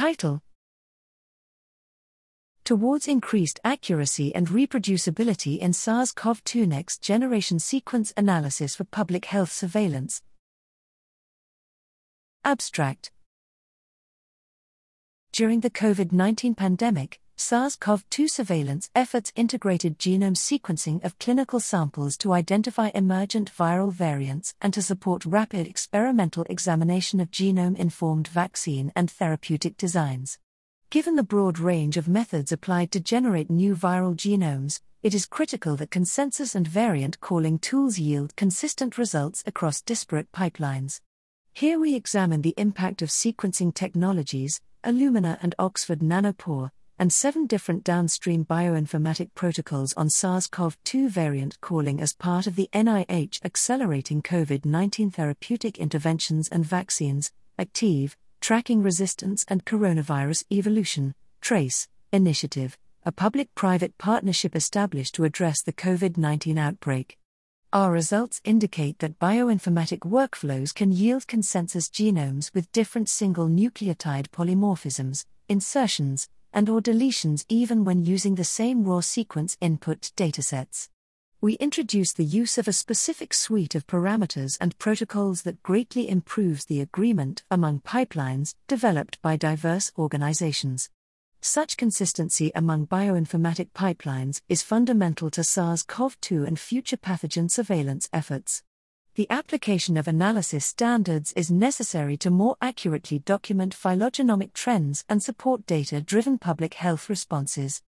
Title Towards increased accuracy and reproducibility in SARS CoV 2 Next Generation Sequence Analysis for Public Health Surveillance. Abstract During the COVID 19 pandemic, SARS CoV 2 surveillance efforts integrated genome sequencing of clinical samples to identify emergent viral variants and to support rapid experimental examination of genome informed vaccine and therapeutic designs. Given the broad range of methods applied to generate new viral genomes, it is critical that consensus and variant calling tools yield consistent results across disparate pipelines. Here we examine the impact of sequencing technologies, Illumina and Oxford Nanopore, and seven different downstream bioinformatic protocols on SARS CoV 2 variant calling as part of the NIH Accelerating COVID 19 Therapeutic Interventions and Vaccines, ACTIV, Tracking Resistance and Coronavirus Evolution, TRACE, initiative, a public private partnership established to address the COVID 19 outbreak. Our results indicate that bioinformatic workflows can yield consensus genomes with different single nucleotide polymorphisms, insertions, and or deletions even when using the same raw sequence input datasets. We introduce the use of a specific suite of parameters and protocols that greatly improves the agreement among pipelines developed by diverse organizations. Such consistency among bioinformatic pipelines is fundamental to SARS CoV 2 and future pathogen surveillance efforts. The application of analysis standards is necessary to more accurately document phylogenomic trends and support data driven public health responses.